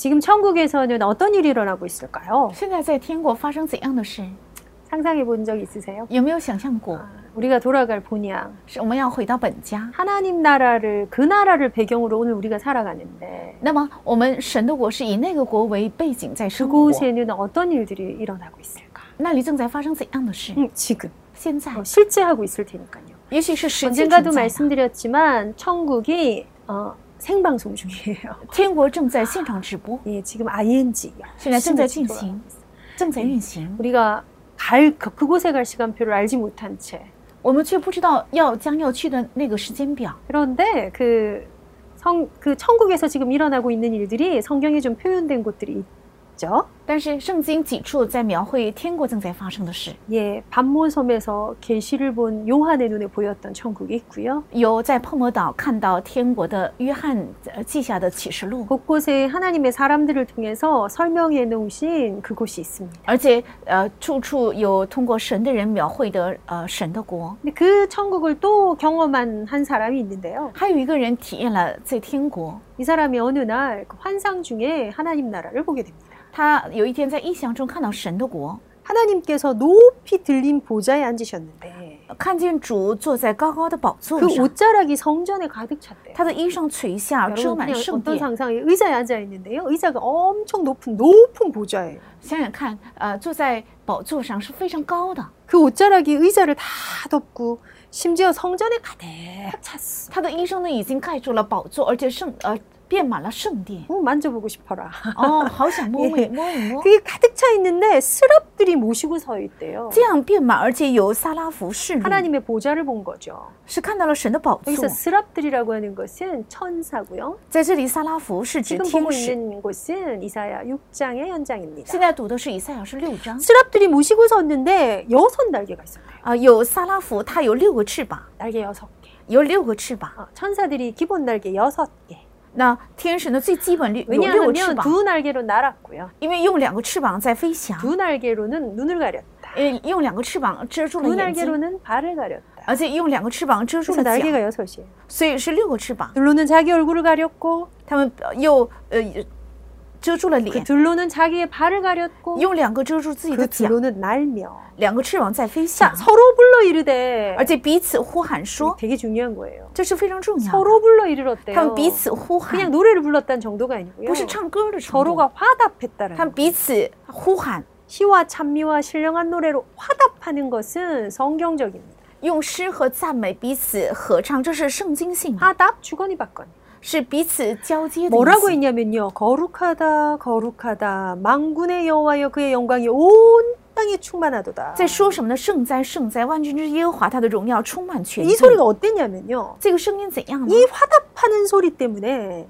지금 천국에서는 어떤 일이 일어나고 있을까요? 现在在天国发生怎样的事？ 상상해 본 적 있으세요? 有没有想象过？ 아, 우리가 돌아갈 본향 是我们要回到本家。 하나님 나라를 그 나라를 배경으로 오늘 우리가 살아가는데 那么我们神的国是以那个国为背景在生活， 그곳에는 어떤 일들이 일어나고 있을까? 那里正在发生怎样的事？ 음, 지금 现在 어, 실제 하고 있을 테니까요. 也许是实际 언젠가도 存在的 말씀드렸지만 천국이 어, 생방송 중이에요. 天国正在现场直播， 예, 지금 ing 现在正在进行，正在运行。 우리가 갈 그- 그곳에 갈 시간표를 알지 못한 채 我们却不知道要将要去的那个时间表。 그런데 그 성, 그 천국에서 지금 일어나고 있는 일들이 성경에 좀 표현된 곳들이 있죠. 但是圣经几处在描绘天国正在发生的事， 예, 반모섬에서 계시를 본 요한의 눈에 보였던 천국이 있고요. 有在泡沫岛看到天国的约翰呃记下的启示录， 곳곳에 하나님의 사람들을 통해서 설명해 놓으신 그곳이 있습니다. 而且呃处处有通过神的人描绘的呃神的国。 근데 그 천국을 또 경험한 한 사람이 있는데요. 还有一个人体验了在天国， 이 사람이 어느 날그 환상 중에 하나님 나라를 보게 됩니다. 他有一天在异象中看到神的国， 하나님께서 높이 들린 보좌에 앉으셨는데 看见主坐在高高的宝座 그 上， 옷자락이 성전에 가득 찼대요. 他的衣裳垂下，遮 여러분 满 그냥 圣 어떤 殿。 상상에 의자에 앉아 있는데요. 의자가 엄청 높은 높은 보좌예요. 想想看，呃，坐在宝座上是非常高的， 그 옷자락이 의자를 다 덮고 심지어 성전에 가득 찼어. 他的衣裳呢已经盖住了宝座，而且圣呃 遍满了圣殿。 어, 만져보고 싶어라. 哦，好想摸摸 예 摸一摸。 그게 가득 차 있는데 스랍들이 모시고 서 있대요. 这样遍满，而且有撒拉弗势力， 하나님의 보좌를 본 거죠. 是看到了神的宝座 여기서 。 스랍들이라고 하는 것은 천사고요. 在这里，撒拉弗是指 지금 天 보고 使。 있는 곳은 이사야 6장의 현장입니다. 现在读的是以赛亚书六章 스랍들이 모시고 섰는데 여섯 날개가 있었대요. 啊、有撒拉弗，它有六个翅膀， 날개 여섯 개. 有六个翅膀。 어, 천사들이 기본 날개 여섯 개. 那天使呢，最基本六六个翅膀。因为用两个翅膀在飞翔。두날개로는눈을가렸 다。 用两个翅膀遮住了眼睛。두날개로는발을가렸 다。 而且用两个翅膀遮住了脚。날개 가， 所以。所以是六个翅膀。두로는자기얼굴을가렸 고， 他们又呃。 遮住了 그 脸， 둘로는 자기의 발을 가렸고 用两个遮住自己 그 的脚， 둘로는 날며 两个翅膀在飞 자 翔， 서로 불러 이르되 而且彼此呼喊说， 되게 중요한 거예요. 这是非常重要的。 서로 불러 他 이르렀대요. 们彼此呼 그냥 喊， 노래를 불렀다는 정도가 아니고요. 不是唱歌的程度， 서로가 화답했다라는 他们彼此呼喊， 시와 찬미와 신령한 노래로 화답하는 것은 성경적입니다. 用诗和赞美彼此合唱，这是圣经性的， 화답 주거니 받거니. 是彼此交接的意 뭐라고 思。 했냐면요. 거룩하다 거룩하다 망군의 여호와여 그의 영광이 온 땅에 충만하도다. 在说什么呢？圣哉，圣哉！万军之耶和华，他的荣耀充满全 이 地。 소리가 어땠냐면요. 这个声音怎样呢？ 이 화답하는 소리 때문에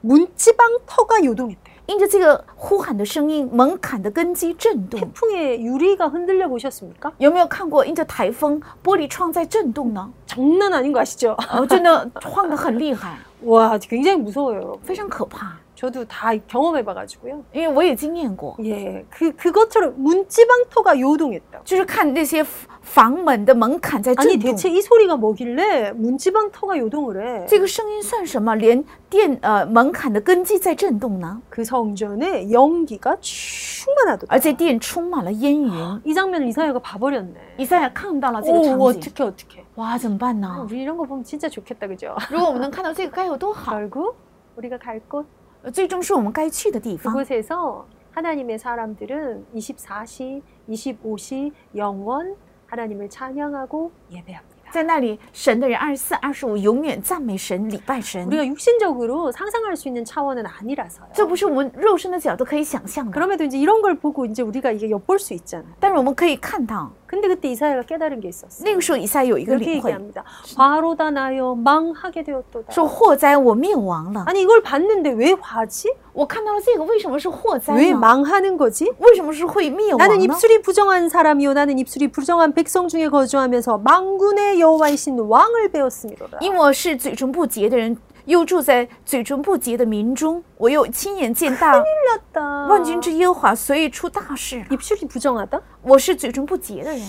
문지방 터가 요동했대요. 因着这个呼喊的声音，门槛的根基震动。 태풍에 유리가 흔들려 보셨습니까? 有没有看过因着台风玻璃窗在震动呢？ 장난 아닌 거 아시죠? 哦，真的晃得很厉害， 와 굉장히 무서워요, 여러분. 非常可怕。 저도 다 경험해봐가지고요. 因为我也经验过， 예, 그 그것처럼 문지방 터가 요동했다. 就是看那些房门的门槛在 아니 震动。 대체 이 소리가 뭐길래 문지방 터가 요동을 해? 这个声音算什么？连电呃门槛的根基在震动呢， 그 성전에 연기가 충만하더라. 而且殿充满了烟云。 이 장면을 이사야가 봐버렸네. 以赛亚看到了这个 오, 场景， 어떻게 어떻게? 哇，怎么办 아, 呢？ 우리 이런 거 보면 진짜 좋겠다, 그죠? 如果我们能看到这个，该有多好！ 결국 우리가 갈 곳, 呃 最终是我们该去的地方。 그곳에서 하나님의 사람들은 24시, 25시 영원 하나님을 찬양하고 예배합니다. 在那里，神的人二十四、二十五永远赞美神、礼拜神。 우리가 육신적으로 상상할 수 있는 차원은 아니라서요. 这不是我们肉身的角度可以想象的， 그럼에도 이제 이런 걸 보고 이제 우리가 이게 엿볼 수 있잖아요. 但是我们可以看到， 근데 그때 이사야가 깨달은 게 있었어요. 那个时候以赛有一个 이렇게 领会， 얘기합니다. 바로다 나여 망하게 되었도다. 说祸灾我灭亡了。 아니 이걸 봤는데 왜 화지? 我看到了这个，为什么是祸灾 왜 呢？ 망하는 거지? 为什么是会灭亡 나는 呢？ 입술이 부정한 사람이요 나는 입술이 부정한 백성 중에 거주하면서 망군의 여호와이신 왕을 배웠음이로다. 因我是嘴唇不洁的人，又住在嘴唇不洁的民中，我又亲眼见大 틀렸다. 万军之耶和华，所以出大事了。 입술이 부정하다? 我是嘴唇不洁的人，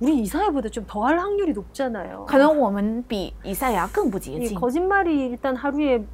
우리 이사야보다 좀 더 할 확률이 높잖아요. 可能我们比以赛亚更不洁 이 净。 거짓말이 일단 하루에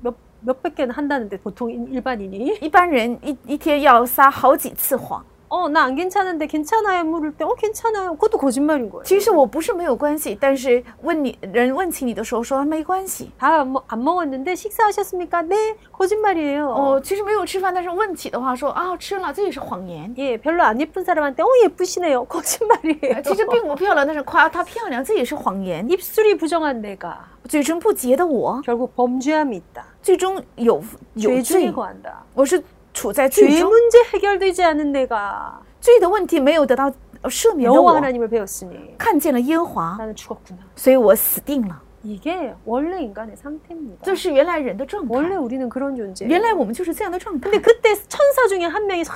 몇 몇백 개는 한다는데 보통 인- 일반인이 一般人一一天要撒好几次谎。 어 나 안 괜찮은데 괜찮아요 물을 때 어 괜찮아요 그것도 거짓말인 거예요. 其实我不是没有关系，但是问你人问起你的时候说没关系。 다 뭐 안 먹었는데 식사하셨습니까? 네 거짓말이에요. 哦，其实没有吃饭，但是问起的话说啊吃了，这也是谎言。 예 별로 안 예쁜 사람한테 어 예쁘시네요 거짓말이에요. 呃其实并不漂亮，但是夸她漂亮，这也是谎言。 입술이 부정한 내가 嘴唇不洁的我， 결국 범죄함이 있다. 最终有有 죄 罪 중에 ， 거한다. 我是 处在罪 죄 中， 문제 해결되지 않은 내가 罪的问题没有得到呃赦免的 여호와 我， 하나님을 배웠으니 看见了耶和华， 나는 죽었구나. 所以我死定了。 이게 원래 인간의 상태입니다. 这是原来人的状 원래 态， 우리는 그런 존재. 原来我们就是这样的状态 근데 。 그때 천사 중에 한 명이 싹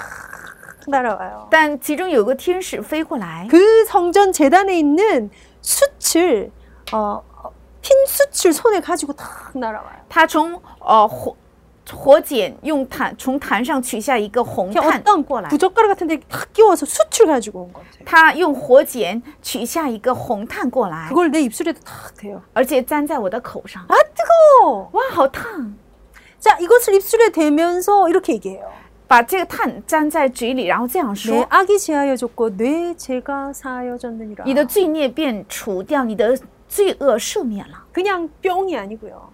날아와요. 但其中有个天使飞过来， 그 성전 재단에 있는 숯을 어, 어, 흰 숯을 손에 가지고 탁 날아와요. 他从呃火 火剪用坛从坛上取下一个红 이렇게 炭 어떤 过来， 부젓가락 같은데 탁 끼워서 숯을 가지고 온 것 같아요. 他用火剪取下一个红炭过来， 그걸 내 입술에도 탁 대요. 而且粘在我的口上， 아 뜨거워. 哇，好烫！ 자 이것을 입술에 대면서 이렇게 얘기해요. 把这个炭粘在嘴里，然后这样 내 说 악이 제하여졌고 내 죄가 사하여졌느니라. ：“你的罪孽便除掉，你的罪恶赦免了。 그냥 뿅이 아니고요. ”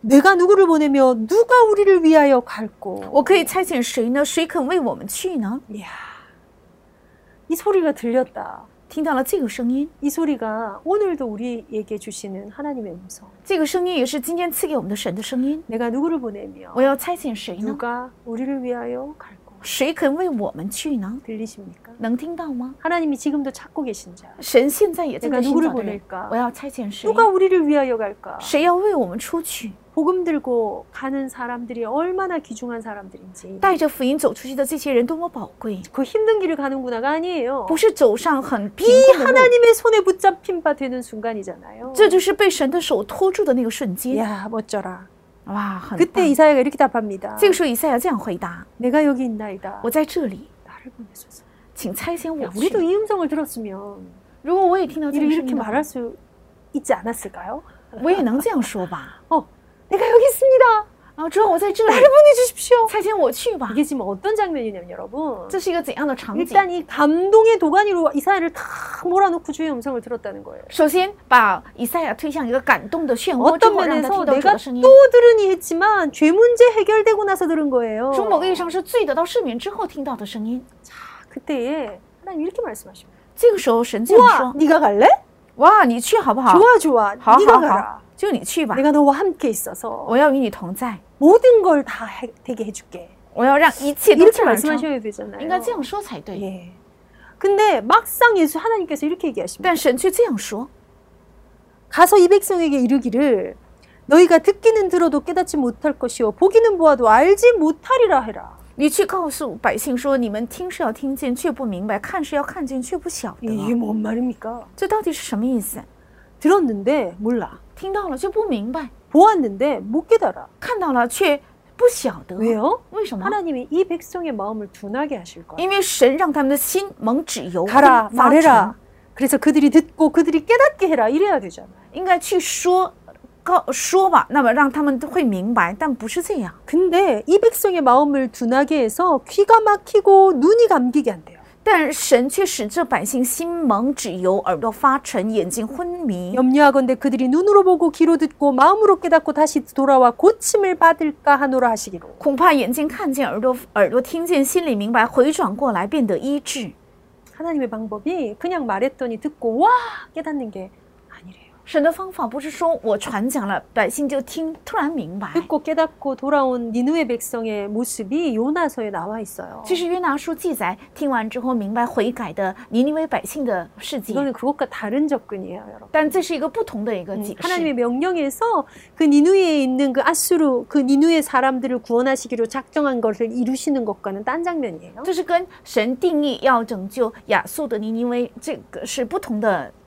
내가 누구를 보내며 누가 우리를 위하여 갈고. 我可以差遣谁呢？谁肯为我们去呢？ 이야, 이 소리가 들렸다. 听到了这个声音， 이 소리가 오늘도 우리에게 주시는 하나님의 음성. 这个声音也是今天赐给我们的神的声音。 내가 누구를 보내며 我要差遣谁呢？ 누가 우리를 위하여 갈고. 谁肯为我们去呢？ 들리십니까? 能听到吗？ 하나님이 지금도 찾고 계신 자. 神现在也在 내가 跟寻 누구를 找的人 보낼까 。我要差遣谁？ 누가 우리를 위하여 갈까? 谁要为我们出去？ 복음 들고 가는 사람들이 얼마나 귀중한 사람들인지. 带着福音走出去的这些人多么宝贵！ 그 힘든 길을 가는구나가 아니에요. 不是走上很贫 이 困的路， 하나님의 손에 붙잡힌 바 되는 순간이잖아요. 这就是被神的手托住的那个瞬间。 야 멋져라. 哇，很 그때 棒！ 이사야가 이렇게 답합니다. 这个时候以赛亚这样回答 내가 여기 있나이다. 我在这里， 나를 보내소서. 请差遣我 야, 去 우리도 。이 음성을 들었으면 如果我也听到这个 이를 声 이렇게 音的话 말할 수 있지 않았을까요? 我也能这样说吧？ 어, 내가 여기 있습니다. 啊，主要我在这里， 나를 보내주십시오. 差遣我去吧。 이게 지금 어떤 장면이냐면 여러분. 这是一个怎样的场景？ 일단 이 감동의 도가니로 이사야를 탁 몰아놓고 주의 음성을 들었다는 거예요. 首先把以赛亚推向一个感动的漩涡之 어떤 后，让他 면에서 听到主 내가 的声音 또 。 들으니 했지만 죄 문제 해결되고 나서 들은 거예요. 从某个意义上是罪得到赦免之后听到的声音。 그때에 하나님 이렇게 말씀하십니다. 这个时候神这样 와, 说 네가 갈래? ：“哇，你去好不好？ 좋아 좋아. 好 네가 好 가라. 好， 就你去吧， 내가 너와 함께 있어서 我要与你同在， 모든 걸 다 되게 해줄게. 我要让一切都 이렇게 自然成。 말씀하셔야 되잖아요. 应该这样说才对。 예. 근데 막상 예수 하나님께서 이렇게 얘기하십니다. 但神却这样说： 가서 이 백성에게 이르기를 너희가 듣기는 들어도 깨닫지 못할 것이요 보기는 보아도 알지 못하리라 해라. 你去告诉百姓说，你们听是要听见，却不明白；看是要看见，却不晓得。 이게 뭔 말입니까? 这到底是什么意思？ 들었는데 몰라. 听到了就不明白， 보았는데 못 깨달아. 看到了却不晓得。 왜요? 为什么？ 하나님이 이 백성의 마음을 둔하게 하실 거야. 因为神让他们的心蒙脂油 가라 发 말해라. 沉， 그래서 그들이 듣고 그들이 깨닫게 해라. 이래야 되잖아. 应该去说告说吧，那么让他们都会明白，但不是这样。 근데 이 백성의 마음을 둔하게 해서 귀가 막히고 눈이 감기게 한대요. 但神却使这百姓心蒙脂油，耳朵发沉，眼睛昏迷。 염려하건대 그들이 눈으로 보고 귀로 듣고 마음으로 깨닫고 다시 돌아와 고침을 받을까 하노라 하시기로. 恐怕眼睛看见，耳朵耳朵听见，心里明白，回转过来，变得医治。 하나님의 방법이 그냥 말했더니 듣고 와 깨닫는 게 아니래요. 神的方法不是说我传讲了，百姓就听，突然明白。 듣고 깨닫고 돌아온 니누의 백성의 모습이 요나서에 나와 있어요. 其实约拿书记载，听完之后明白悔改的尼尼微百姓的事迹， 이거는 그것과 다른 접근이에요, 여러분. 但这是一个不同的一个 음, 解释。 하나님의 명령에서 그 니누에 있는 그 아수르 그 니누의 사람들을 구원하시기로 작정한 것을 이루시는 것과는 딴 장면이에요. 这是跟神定义要拯救亚述的尼尼微，这个是不同的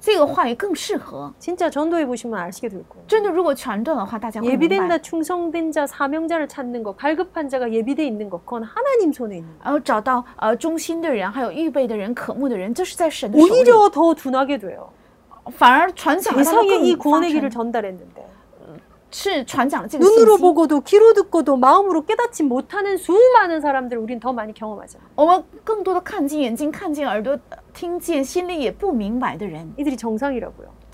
这个话语更适合。 진짜 전도해 보시면 아시게 될 거예요. 真的，如果传道的话，大家会明 예비된 白 자, 。 충성된 자, 사명자를 찾는 것, 갈급한 자가 예비돼 있는 것, 그건 하나님 손에 있는 거. 然后找到呃忠心的人，还有预备的人、渴慕的人，这是在神的手里。 오히려 더 둔하게 돼요. 反而传讲了他们 세상에 이 更发 구원의 길을 生 전달했는데 是传讲了这个信 눈으로 息。 보고도 귀로 듣고도 마음으로 깨닫지 못하는 수많은 사람들 우린 더 많이 경험하잖아요. 我们更多的看见眼睛，看见耳朵，听见心里也不明白的人， 이들이 정상이라고요.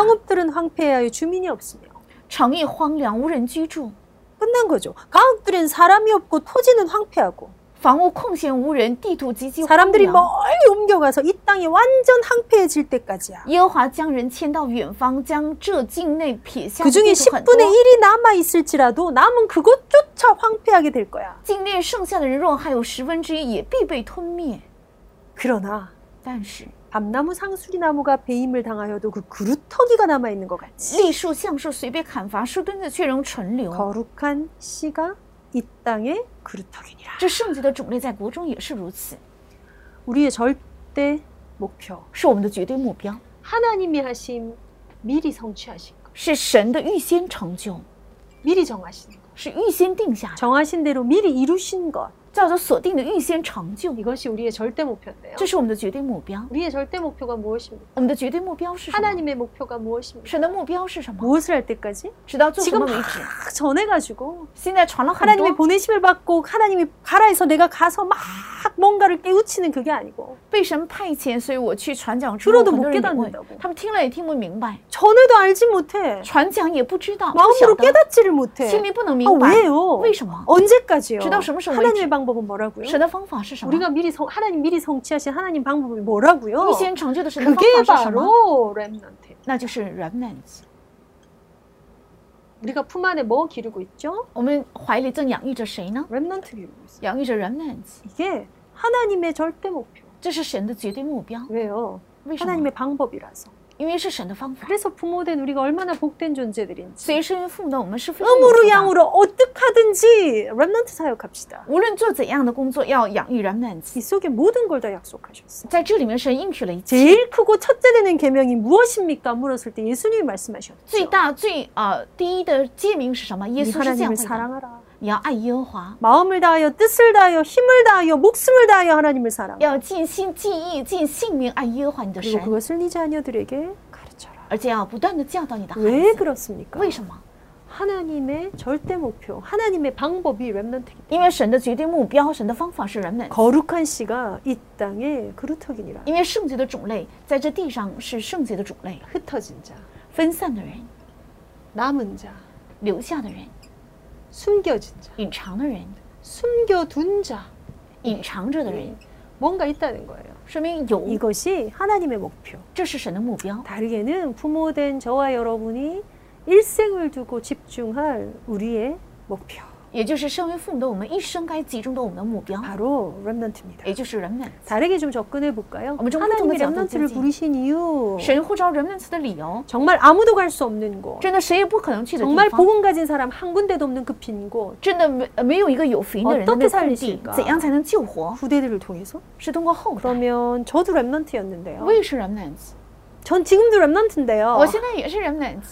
성읍들은 황폐하여 주민이 없으며 城邑荒凉，无人居住， 끝난 거죠. 가옥들은 사람이 없고 토지는 황폐하고 房屋空闲无人，地土极其荒 사람들이 凉。 멀리 옮겨가서 이 땅이 완전 황폐해질 때까지야. 耶和华将人迁到远方，将这境内撇下 그 的 중에 地土很多 10분의 1이 남아 있을지라도 남은 그것조차 황폐하게 될 거야. 境内剩下的人若还有十分之一，也必被吞灭。 그러나 但是 밤나무 상수리 나무가 배임을 당하여도 그 그루터기가 남아 있는 것 같이 栗树、橡树随被砍伐，树墩子却仍存留。 거룩한 씨가 이 땅의 그루터기니라. 这圣洁的种类在国中也是如此， 우리의 절대 목표. 是我们的绝对目标， 하나님이 하신 미리 성취하신 것. 是神的预先成就， 미리 정하신 것. 是预先定下的， 정하신 대로 미리 이루신 것. 照着所定的预先成就， 이것이 우리의 절대 목표인데요. 这是我们的绝对目标。 우리의 절대 목표가 무엇입니까? 我们的绝对目标是什么？ 하나님의 목표가 무엇입니까? 神的目标是什么？ 무엇을 할 때까지? 直到做什 지금 么 막 为止？ 전해가지고 现在传了很 하나님의 多， 보내심을 받고 하나님이 가라 해서 내가 가서 막 뭔가를 깨우치는 그게 아니고 被神派遣，所以我去传讲之后， 들어도 很 못 多人领会 깨닫는다고 ，他们听了也听不明白， 전해도 알지 못해 传讲也不知道，不 마음으로 晓得， 깨닫지를 못해 心里不能 아 明白， 왜요? 为什么？ 언제까지요?直到什么时候为止？ 하나님의 방법은 뭐라고요? 神的方法是什么？ 우리가 미리 성, 하나님 미리 성취하신 하나님 방법이 뭐라고요? 预先成就的神的方 그게 法是什么？ 바로 렘넌트. 那就是 remnants。 우리가 품 안에 뭐 기르고 있죠? 我们怀里正养育着谁呢？ 렘넌트 기르고 있어요. 养育着 remnants， 이게 하나님의 절대 목표. 这是神的绝对目标。 왜요? 为什么？ 하나님의 방법이라서. 因为是神的方法。 그래서 부모된 우리가 얼마나 복된 존재들인지. 所以身为父母的我们是非常有 음으로 福的。 양으로 어떻게하든지 렘넌트 사역합시다. 无论做怎样的工作，要养育 remnants。 이 속에 모든 걸 다 약속하셨어. 在这里面，神应许了一切。 제일 크고 첫째 되는 계명이 무엇입니까? 물었을 때 예수님이 말씀하셨죠. 最大最呃第一的诫命是什么？耶 네 稣是这样 하나님을 回答： 사랑하라. 你要爱耶和华， 마음을 다하여 뜻을 다하여 힘을 다하여 목숨을 다하여 하나님을 사랑하라. 要尽心尽意尽性命爱耶和华你的 그리고 神， 그것을 네 자녀들에게 가르쳐라. 而且要不断的教导你的孩 왜 子。 그렇습니까? 为什么？ 하나님의 절대 목표, 하나님의 방법이 렘넌트이기 因为神的绝对目标，神的方法是人们 때문에 。 거룩한 씨가 이 땅에 그루터기니라. 因为圣洁的种类在这地上是圣洁的种类， 흩어진 자, 分散的人、 남은 자, 留下的人、 숨겨진 자, 隐藏的人、 숨겨둔 자. 隐藏着的人， 뭔가 있다는 거예요. 说明有， 이것이 하나님의 목표. 这是神的目标。 다르게는 부모된 저와 여러분이 일생을 두고 집중할 우리의 목표. 也就是身为父母的我们一生该集中的我们的目标， 바로 렘넌트입니다. 也就是人们。 다르게 좀 접근해 볼까요? 어머, 좀 하나님이 보통의 렘넌트를 자도 부르신 이유. 神呼召人们的理由， 정말 아무도 갈 수 없는 곳. 真的谁也不可能去的地 정말 方， 복음 가진 사람 한 군데도 없는 그 빈 곳. 真的没呃没有一个有福音的人在 어떻게 那空地 살리실까 ，怎样才能救活？ 후대들을 통해서? 是通过后代。 그러면 저도 렘넌트였는데요. 我也是 remnants， 전 지금도 랩런트인데요. 我现在也是 remnant，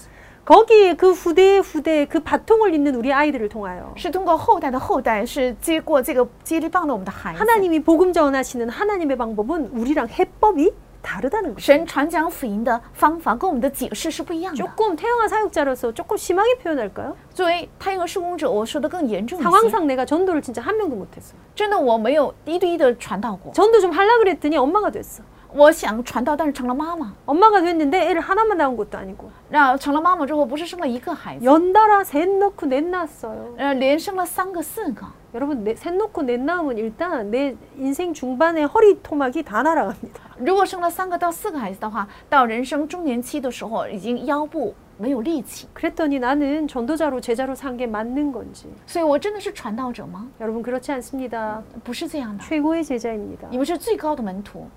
거기에 그 후대 후대 그 바통을 잇는 우리 아이들을 통하여 是通过后代的后代，是接过这个接力棒的我们的孩子。 하나님이 복음 전하시는 하나님의 방법은 우리랑 해법이 다르다는 거죠. 神传讲福音的方法跟我们的解释是不一样的。 조금 태영아 사역자로서 조금 심하게 표현할까요? 作为太阳施工者，我说的更严重一些。 상황상 내가 전도를 진짜 한 명도 못했어. 真的，我没有一对一的传道过。 전도 좀 하려 그랬더니 엄마가 됐어. 我想传道，但是成了妈妈。 엄마가 됐는데 애를 하나만 낳은 것도 아니고 那成了妈妈之后，不是生了一个孩子， 연달아 셋 넣고 넷 낳았어요. 呃，连生了三个、四个。 여러분 넷, 셋 넣고 넷 낳으면 일단 내 인생 중반에 허리 토막이 다 날아갑니다. 如果生了三个到四个孩子的话，到人生中年期的时候，已经腰部没有力气。 그랬더니 나는 전도자로 제자로 산 게 맞는 건지 所以我真的是传道者吗？ 여러분 그렇지 않습니다. 不是这样的， 최고의 제자입니다. 你们是最高的门徒，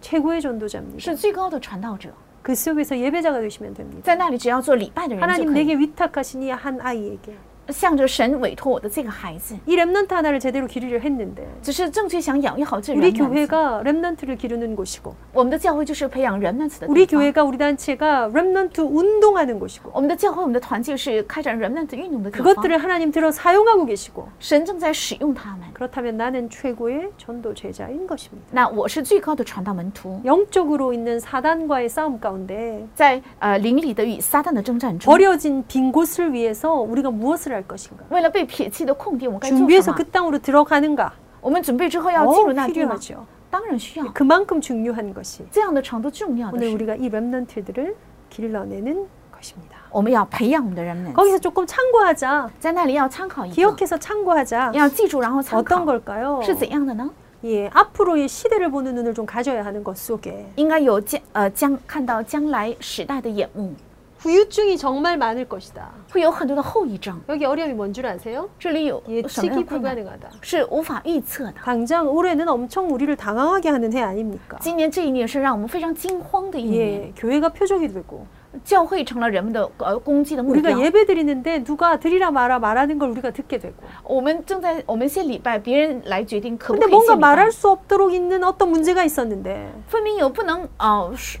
최고의 전도자입니다. 是最高的传道者， 그 속에서 예배자가 되시면 됩니다. 在那里只要做礼拜的人就 하나님 可以。 내게 위탁하신 이 한 아이에게 向着神委托我的这个孩子， 이 랩넌트 하나를 제대로 기르려 했는데 只是正确想养育好这 우리 人。 교회가 랩넌트를 기르는 곳이고 我们的教会就是培养人们的 우리 地方。 교회가 우리 단체가 랩넌트 운동하는 곳이고 我们的教会，我们的团契是开展人们的运动的地方。 그것들을 하나님 들어 사용하고 계시고 神正在使用他们。 그렇다면 나는 최고의 전도 제자인 것입니다. 那我是最高的传道门徒， 영적으로 있는 사단과의 싸움 가운데 在呃灵里的与撒旦的征战中， 버려진 빈 곳을 위해서 우리가 무엇을 할 것인가? 为了被撇弃的空地，我们该做什 준비해서 么 그 ？ 땅으로 들어가는가? 我们准备之后要进入 어, 那地吗？ 필요하죠. 当然需要， 그만큼 중요한 것이 这样的程度重要的 오늘 是， 우리가 이 랩넌트들을 길러내는 것입니다. 我们要培养我们的人们， 거기서 조금 참고하자. 在那里要参考一个， 기억해서 참고하자. 要记住然后参 어떤 考， 걸까요? 是怎样的呢？ 예, 앞으로의 시대를 보는 눈을 좀 가져야 하는 것 속에 应该有将呃将看到将来时代的眼目， 후유증이 정말 많을 것이다. 会有很多的后遗症。 여기 어려움이 뭔 줄 아세요? 这里有什么样 예측이 的困难？ 불가능하다. 是无法预测的。 당장 올해는 엄청 우리를 당황하게 하는 해 아닙니까? 今年这一年是让我们非常惊慌的一年， 예, 교회가 표적이 되고 教会成了人们的呃攻击的目标 우리가 。 예배 드리는데 누가 드리라 마라 말하는 걸 우리가 듣게 되고 我们正在我们献礼拜，别人来决定可不 근데 可以 뭔가 献礼拜 말할 。수 없도록 있는 어떤 문제가 있었는데 分明有不能呃说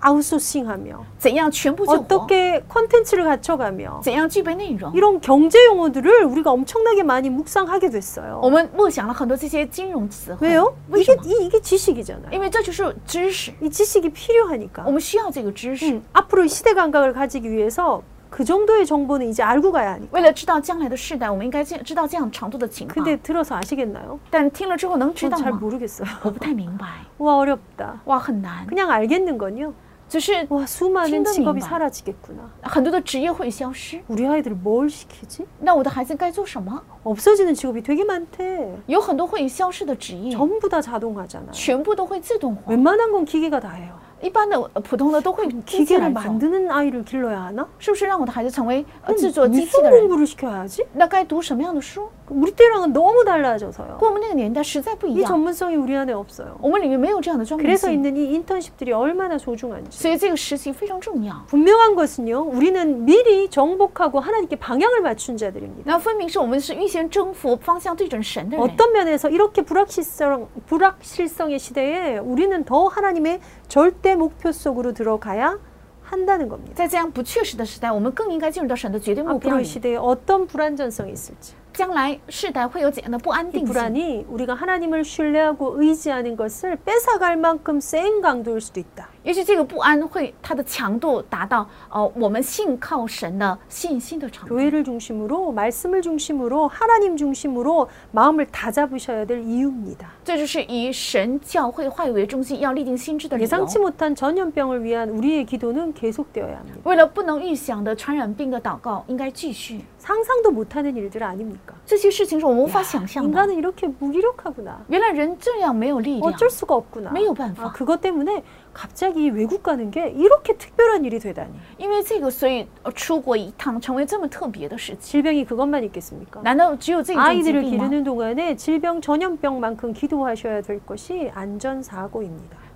아웃소싱하며 怎样全部救活？ 어떻게 콘텐츠를 갖춰가며 怎样具备内容？ 이런 경제 용어들을 우리가 엄청나게 많이 묵상하게 됐어요. 我们默想了很多这些金融词汇。 왜요? 为什 이게 么？ 이, 이게 지식이잖아요. 因为这就是知识， 이 지식이 필요하니까. 我们需要这个知识。 음, 앞으로 시대 감각을 가지기 위해서 그 정도의 정보는 이제 알고 가야 하니까. 为了知道将来的世代，我们应该知知道这样程度的情况。 근데 들어서 아시겠나요? 但听了之后能知 전 道 잘 吗？ 모르겠어요. 我不太明白， 와 어렵다. 哇，很难。 그냥 알겠는 건요. 只是 와 수많은听得 직업이 明白。 사라지겠구나. 很多的职业会消失， 우리 아이들 뭘 시키지? 那我的孩子该做什么？ 없어지는 직업이 되게 많대. 有很多会消失的职业， 전부 다 자동화잖아. 全部都会自动化。 웬만한 건 기계가 다 해요. 一般的呃普通的都会机器 기계를 来做， 만드는 아이를 길러야 하나? 是不是让我的孩子成为呃 그럼 制作机器 무슨 的人？ 공부를 시켜야지? 那该读什么样的书？ 우리 때랑은 너무 달라져서요. 跟我们那个年代实在不一 이 样， 전문성이 우리 안에 없어요. 我们里面没有这样的专门 그래서 性， 있는 이 인턴십들이 얼마나 소중한지. 所以这个实习非常重要。 분명한 것은요, 우리는 미리 정복하고 하나님께 방향을 맞춘 자들입니다. 那分明是我们是预先征服方向对准神的人。 어떤 면에서 이렇게 불확실성, 불확실성의 시대에 우리는 더 하나님의 절대 목표 속으로 들어가야 한다는 겁니다. 在这样不确实的时代，我们更应该进入到神的绝对目标 앞으로의 里。 시대에 어떤 불안전성이 있을지. 将来世代会有怎样的不安 이 定性？ 불안이 우리가 하나님을 신뢰하고 의지하는 것을 뺏어갈 만큼 센 강도일 수도 있다. 也许这个不安会它的强度达到呃我们信靠神的信心的程度。 교회를 중심으로 말씀을 중심으로 하나님 중심으로 마음을 다잡으셔야 될 이유입니다. 这就是以神教会话语为中心，要立定心智的理由。 예상치 못한 전염병을 위한 우리의 기도는 계속되어야 합니다. 为了不能预想的传染病的祷告，应该继续。 상상도 못하는 일들 아닙니까? 这些事情是我们无法想象的。 인간은 이렇게 무기력하구나. 原来人这样没有力量， 어쩔 수가 없구나. 没有办法 아, 그것 때문에 갑자기 외국 가는 게 이렇게 특별한 일이 되다니. 因为这个，所以呃出国一趟成为这么特别的事情。 질병이 그것만 있겠습니까? 难道只有这一种疾 아이들을 病吗？ 기르는 동안에 질병 전염병만큼 기도하셔야 될 것이 안전사고입니다.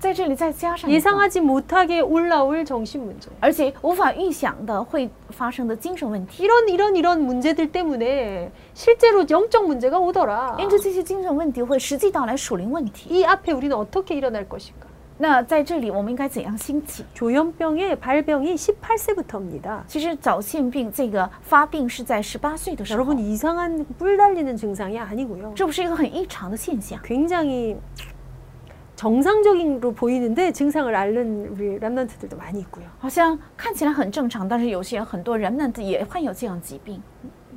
在这里再加上一个 예상하지 못하게 올라올 정신 문제. 而且无法预想的会发生的精神问题。 이런 이런 이런 문제들 때문에 실제로 영적 문제가 오더라. 因着这些精神问题会实际到来属灵问题。 이 앞에 우리는 어떻게 일어날 것인가? 那在这里我们应该怎样兴起？ 조현병의 발병이 18세부터입니다. 其实早腺病这个发病是在十八岁的时候， 여러분 이상한 뿔 달리는 증상이 아니고요. 这不是一个很异常的现象。 굉장히 정상적인로 보이는데 증상을 앓는 우리 람넌트들도 많이 있고요. 好像看起来很正常，但是有些很多人呢也患有这样疾病，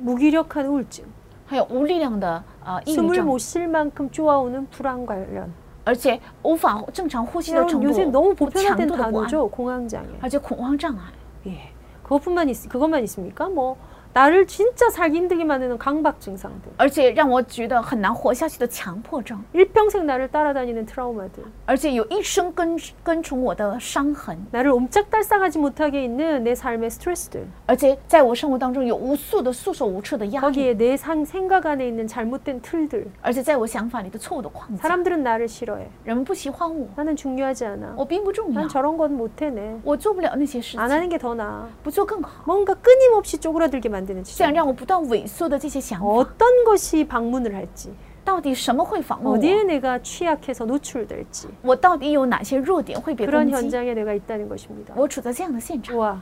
무기력한 우울증, 还有无力量的呃抑郁 숨을 症， 못 쉴 만큼 쪼아오는 불안 관련. 而且无法正常呼吸的 여러분 程 요새 度 너무 和强 보편화된 度的不安， 단어죠. 공황장애. 而且恐慌障碍。 예. 그것뿐만 있, 그것만 있습니까? 뭐 나를 진짜 살기 힘들게 만드는 강박 증상들. 而且让我觉得很难活下去的强迫症， 일평생 나를 따라다니는 트라우마들. 而且有一生跟跟从我的伤痕， 나를 옴짝달싹하지 못하게 있는 내 삶의 스트레스들. 而且在我生活当中有无数的束手无策的压力， 거기에 내 상, 생각 안에 있는 잘못된 틀들. 而且在我想法里的错误的框架， 사람들은 나를 싫어해. 人们不喜欢我， 나는 중요하지 않아. 我并不重要 난 ， 저런 건 못해내. 我做不了那些事 안 情， 하는 게 더 나아. 不做更好。 뭔가 끊임없이 쪼그라들게 만 드는 这样 지점. 让我不断萎缩的这些想法， 어떤 것이 방문을 할지, 到底什么会访问 어디에 我？ 내가 취약해서 노출될지 我到底有哪些弱点会被 그런 攻击？ 현장에 내가 있다는 것입니다. 我处在这样的现场， 와,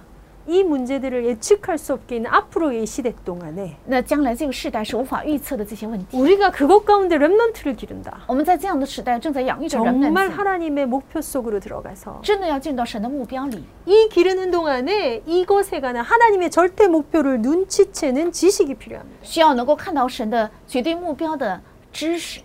이 문제들을 예측할 수 없게 있는 앞으로의 시대 동안에 那将来这个时代是无法预测的这些问题。 우리가 그것 가운데 렘넌트를 기른다. 我们在这样的时代正在养育着人们 정말 ， 하나님의 목표 속으로 들어가서 真的要进到神的目标里。 이 기르는 동안에 이것에 관한 하나님의 절대 목표를 눈치채는 지식이 필요합니다. 需要能够看到神的绝对目标的知识，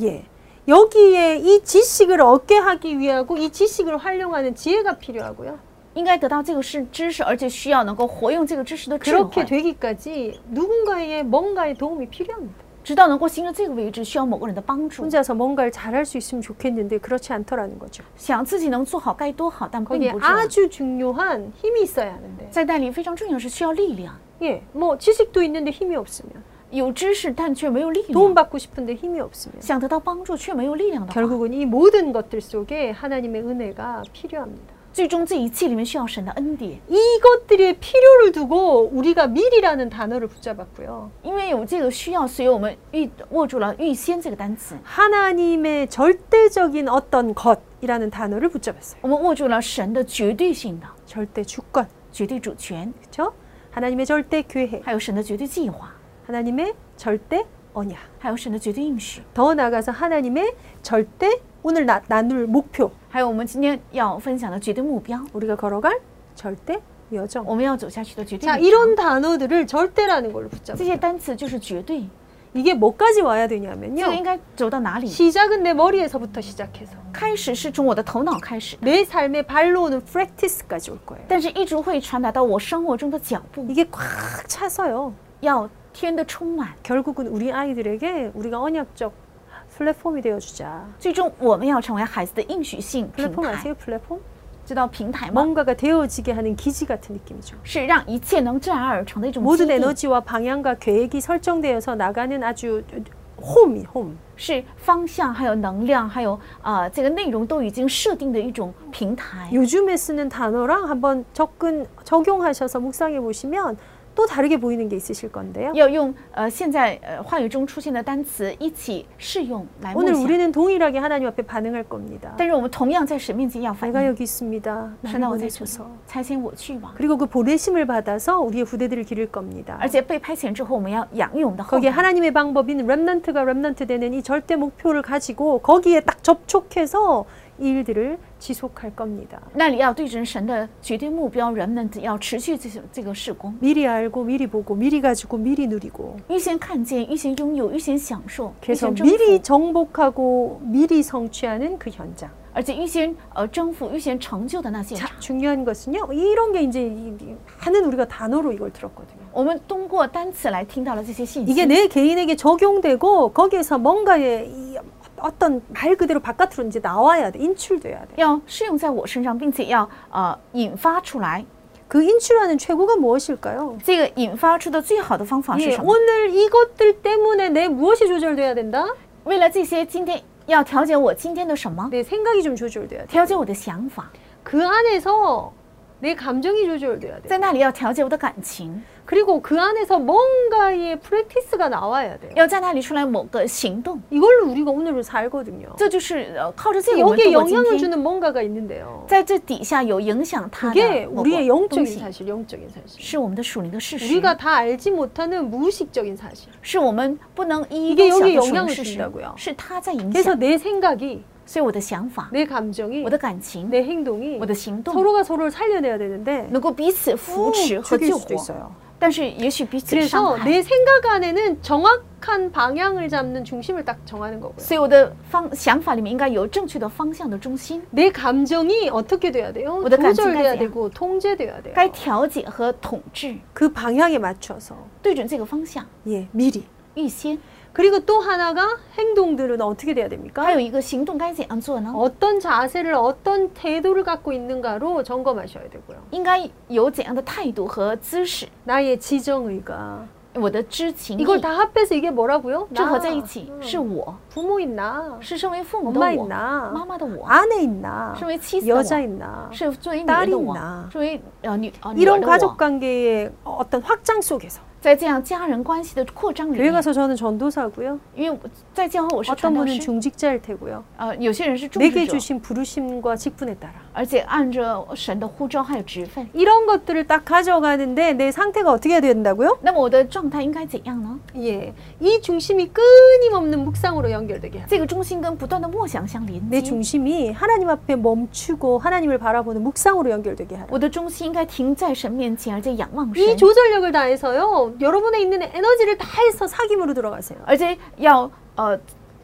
예. 여기에 이 지식을 얻게 하기 위하고 이 지식을 활용하는 지혜가 필요하고요. 应该得到这个是知识，而且需要能够活用这个知识的智 그렇게 慧， 되기까지 누군가의 뭔가의 도움이 필요합니다. 直到能够形成这个位置，需要某个人的帮助。 혼자서 뭔가를 잘할 수 있으면 좋겠는데 그렇지 않더라는 거죠. 想自己能做好该多好，但并 거기에 不是这样。 아주 중요한 힘이 있어야 하는데 在带领非常重要是需要力量， 예, 뭐 지식도 있는데 힘이 없으면 有知识但却没有力量， 도움받고 싶은데 힘이 없으면 想得到帮助却没有力量的话， 결국은 이 모든 것들 속에 하나님의 은혜가 필요합니다. 最终这一切里面需要神的恩典， 이것들의 필요를 두고 우리가 미리라는 단어를 붙잡았고요. 因为有这个需要，所以我们预握住了预先这个单词， 하나님의 절대적인 어떤 것이라는 단어를 붙잡았어요. 我们握住了神的绝对性的 절대 주권, 绝对主权， 그렇죠? 하나님의 절대 계획, 还有神的绝对计划， 하나님의 절대 언약. 还有神的绝对应许， 더 나아가서 하나님의 절대 오늘 나, 나눌 목표, 还有我们今天要分享的绝对目标， 우리가 걸어갈 절대 여정. 我们要走下去的绝对 자, 旅程。 이런 단어들을 절대라는 걸로 这 붙잡아요. 些单词就是绝对， 이게 뭐까지 와야 这个应 되냐면요. 该走到哪里？ 시작은 내 머리에서부터 시작해서 开始是从我的头脑开始， 내 삶의 발로 오는 프랙티스까지 올 거예요. 但是一直会传达到我生活中的脚步， 이게 꽉 차서요. 要天的充满。 결국은 우리 아이들에게 우리가 언약적 플랫폼이 되어주자. 最终，我们要成为孩子的应许性平 플랫폼 台， 아세요? 플랫폼? 知道平台吗？ 뭔가가 되어지게 하는 기지 같은 느낌이죠. 是让一切能自然而成的一种基 모든 地， 에너지와 방향과 계획이 설정되어서 나가는 아주 홈이 홈. 是方向，还有能量，还有啊、呃这个内容都已经设定的一种平台。 요즘에 쓰는 단어랑 한번 접근 적용하셔서 묵상해 보시면 또 다르게 보이는 게 있으실 건데요. 要用呃现在呃话语中出现的单词一起适用来默 오늘 想， 우리는 동일하게 하나님 앞에 반응할 겁니다. 但是我们同样在神面前要反 내가 应。 여기 있습니다. 神 나를 让我在这里 보내소서. ，差遣我去吧。 그리고 그 보내심을 받아서 우리의 후대들을 기를 겁니다. 而且被派遣之后，我们要养育我们的后 거기에 代。 하나님의 방법인 렘넌트가 렘넌트 되는 이 절대 목표를 가지고 거기에 딱 접촉해서 이 일들을 지속할 겁니다. 那里要对准神的绝对目标，人们要持续这这个事工， 미리 알고 미리 보고 미리 가지고 미리 누리고 预先看见、预先拥有、预先享受、预 그래서 先征服， 미리 정복하고 미리 성취하는 그 현장. 而且预先呃征服、预先成就的那现 자, 场。 중요한 것은요. 이런 게 이제 이- 이- 하는 우리가 단어로 이걸 들었거든요. 我们通过单词来听到了这些信 이게 息， 내 개인에게 적용되고 거기에서 뭔가의 이 어떤 말 그대로 바깥으로 이제 나와야 돼. 인출돼야 돼. 要适用在我身上，并且要呃引发出来。 그 인출하는 최고가 무엇일까요? 这个引发出的最好的方法是 예, 什么？ 오늘 이것들 때문에 내 무엇이 조절돼야 된다? 为了这些，今天要调节我今天的什么？ 내 생각이 좀 조절돼야 돼. 调节我的想法， 그 안에서 내 감정이 조절돼야 돼. 在那里要调节我的感情， 그리고 그 안에서 뭔가의 프랙티스가 나와야 돼. 要在那里出来某个行动。 이걸로 우리가 오늘을 살거든요. 这就是呃靠着这个我们 여기에 度过今 영향을 天， 주는 뭔가가 있는데요. 在这底下有影响他 그게 的某 우리의 个东 영적인 西， 사실, 영적인 사실. 是我们的属灵的事实， 우리가 다 알지 못하는 무의식적인 사실. 是我们不能一一 이게 都晓 여기에 的属 영향을 灵事实 준다고요 ，是他在影 그래서 响， 내 생각이, 所以我的想法、 내 감정이, 我的感情、 내 행동이 我的行动 서로가 서로를 살려내야 되는데 能够彼此扶 푹 持和 죽일 救 수도 活， 있어요. 但是也许彼此伤 그래서 害。 내 생각 안에는 정확한 방향을 잡는 중심을 딱 정하는 거고요. 所以我的方想法里面应该有正确的方向的中心， 내 감정이 어떻게 돼야 돼요? 어떤 감정이 조절돼야 가지야? 되고 통제돼야 돼요. 该调节和统治， 그 방향에 맞춰서 对准这个方向， 예 미리 预先。 그리고 또 하나가 행동들은 어떻게 돼야 还 됩니까? 有一个行动该怎样做呢？ 어떤 자세를 어떤 태도를 갖고 있는가로 점검하셔야 되고요. 应该有怎样的态度和姿势？ 나의 지정의가 我的知情意， 이걸 다 합해서 이게 뭐라고요? 整合 나, 在一起， 음, 是我， 부모 있나? 是身为父母的 엄마 我， 있나? 妈妈的我， 아내 있나? 身为妻子的 여자 我， 있나? 是作为女 딸 儿的 이 我 나 ，作为呃女呃女儿 이런 的 가족 我， 관계의 어떤 확장 속에서 在这样家人关系的扩张里 교회 面， 가서 저는 전도사고요. 因为我在教会我是 어떤 传道 분은 师， 중직자일 테고요. 呃，有些人是重 내게 视者， 주신 부르심과 직분에 따라 而且按着神的呼召还有职分。 이런 것들을 딱 가져가는데 내 상태가 어떻게 해야 된다고요? 那么我的状态应该怎样呢？ 예, 이 중심이 끊임없는 묵상으로 연결되게 하는. 这个中心跟不断的默想相连 내 接。 중심이 하나님 앞에 멈추고 하나님을 바라보는 묵상으로 연결되게 하는. 我的中心应该停在神面前，而且仰望 이 神， 조절력을 다해서요. 여러분의 있는 에너지를 다해서 사귐으로 들어가세요. 而且要呃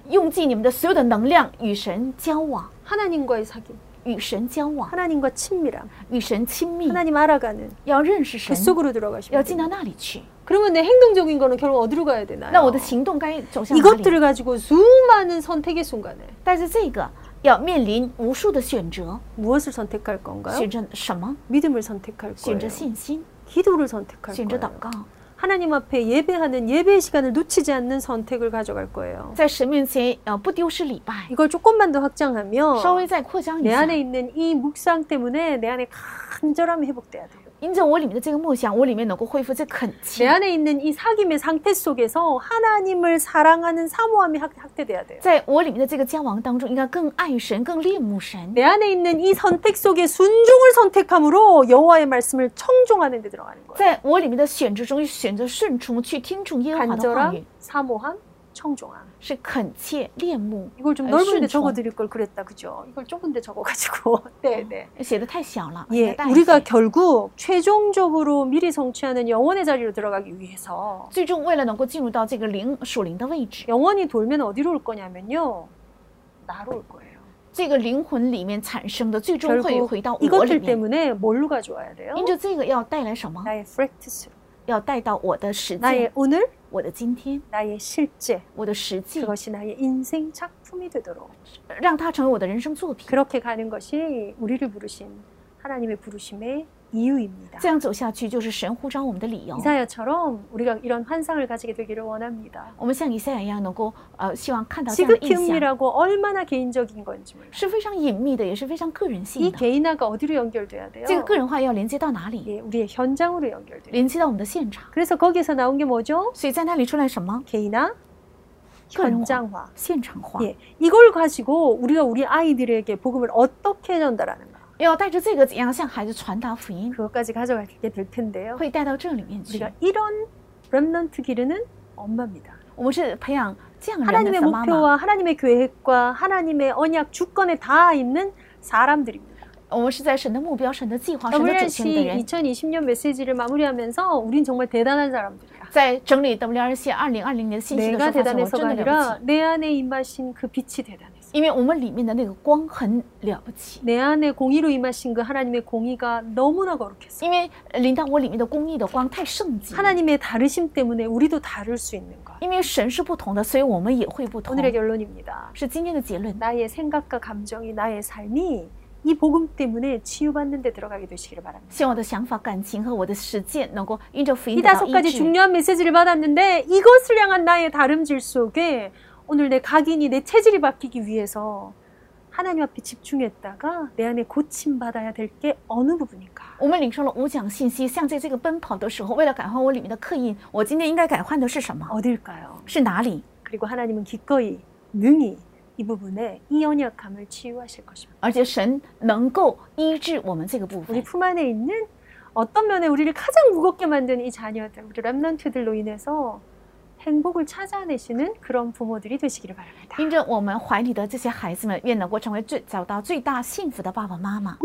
用尽你们的所有的能量与神交往， 하나님과의 사귐, 与神交往， 하나님과 친밀함, 与神亲密， 하나님 알아가는 要认识 그 神， 속으로 要 들어가시면 进 돼요. 到那里去。 그러면 내 행동적인 거는 결국 어디로 가야 되나요? 那我的行动该走向哪里？ 이것들을 가지고 수많은 선택의 순간에 但是这个要面临无数的选择， 무엇을 선택할 건가요? 选择什么？ 믿음을 선택할 选择 거예요. 信心， 기도를 선택할 选择祷 거예요. 告， 하나님 앞에 예배하는 예배의 시간을 놓치지 않는 선택을 가져갈 거예요. 在神面前呃不丢失礼拜， 이걸 조금만 더 확장하면 稍微再扩张一 내 下。 안에 있는 이 묵상 때문에 내 안에 간절함이 회복돼야 돼 요. 因着我里面的这个梦想，我里面能够恢复这恳 내 切。 안에 있는 이 사귐의 상태 속에서 하나님을 사랑하는 사모함이 확- 확대돼야 돼요. 在我里面的这个交往当中，应该更爱神，更恋慕神。 내 안에 있는 이 선택 속에 순종을 선택함으로 여호와의 말씀을 청종하는 데 들어가는 거예요. 在我里面的选择中，选择顺从，去听从耶和华的话 간절함, 语， 사모함, 청종함. 是恳切、恋慕。 이걸 좀 아, 넓은데 순종. 적어드릴 걸 그랬다, 그죠? 이걸 좁은데 적어가지고. 네, 네. 写的太小了，应 예, 该大一 우리가 些 결국 최종적으로 미리 성취하는 영원의 자리로 들어가기 위해서 最终为了能够进入到这个灵属灵的位置， 영원히 돌면 어디로 올 거냐면요. 나로 올 거예요. 这个灵魂里面产生的，最终会 결국 回到我里 이것들 面。 때문에 뭘로 가져와야 돼요? 因着这个要带来什么？ 나의 프랙티스, 要带到我的实践 나의 ， 오늘, 我的今天， 나의 실제. 我的实际， 그것이 나의 인생 작품이 되도록 让它成为我的人生作品。 그렇게 가는 것이 우리를 부르신 하나님의 부르심의 이유입니다. 这样走下去，就是神呼召我们的理由。 이사야처럼 우리가 이런 환상을 가지게 되기를 원합니다. 我们像以赛亚一样，能够呃，希望看到这样的 지극히 印象， 은밀하고 얼마나 개인적인 건지 몰라요. 是非常隐秘的，也是非常个人性 이 的。 개인화가 어디로 연결돼야 돼요? 这个个人化要连接到哪里？ 예, 우리의 현장으로 연결돼요. 连接到我们的现场。 그래서 거기에서 나온 게 뭐죠? 所以在那里出来什么？ 개인화, 个人化 현장화. 现场化。 예, 이걸 가지고 우리가 우리 아이들에게 복음을 어떻게 전달하는가? 要带着这个怎样向孩子传达福音， 그것까지 가져가게 될 텐데요. 会带到这里面去 우리가 。 이런 렘넌트 기르는 엄마입니다. 我们是培养 这样人 하나님의 的妈妈， 목표와 하나님의 계획과 하나님의 언약 주권에 다 있는 사람들입니다. 我们是在神的目标、神的计划、神的 WRC 主权里的人。 2020년 메시지를 마무리하면서 우린 정말 대단한 사람들이야. 在整理 WRC 二零二零年的信息的时 내가 候，发现我 대단해서가 真的了不 아니라 起， 내 안에 임하신 그 빛이 대단해서. 因为我们里面的那个光很了不起， 내 안에 공의로 임하신 그 하나님의 공의가 너무나 거룩했어. 因为临到我里面的公义的光太圣洁了。 하나님의 다르심 때문에 우리도 다를 수 있는 것. 因为神是不同的，所以我们也会不同。 오늘의 결론입니다. 是今天的结论。 나의 생각과 감정이 나의 삶이 이 복음 때문에 치유받는 데 들어가게 되시기를 바랍니다. 希望我的想法、感情和我的实践能够因着福音 이 得到 다섯 医 가지 治。 중요한 메시지를 받았는데 이것을 향한 나의 다름질 속에 오늘 내 각인이 내 체질이 바뀌기 위해서 하나님 앞에 집중했다가 내 안에 고침 받아야 될 게 어느 부분인가? 我们领受了五讲信息，像在这个奔跑的时候，为了改换我里面的刻印，我今天应该改换的是什么？ 어딜까요? 是哪里？ 그리고 하나님은 기꺼이 능히 이 부분에 이 연약함을 치유하실 것입니다. 而且神能够医治我们这个部 우리 分。 품 안에 있는 어떤 면에 우리를 가장 무겁게 만든 이 자녀들, 우리 랩런트들로 인해서 행복을 찾아내시는 그런 부모들이 되시기를 바랍니다. 因着我们怀里的这些孩子们，愿能够成为最找到最大幸福的爸爸妈妈。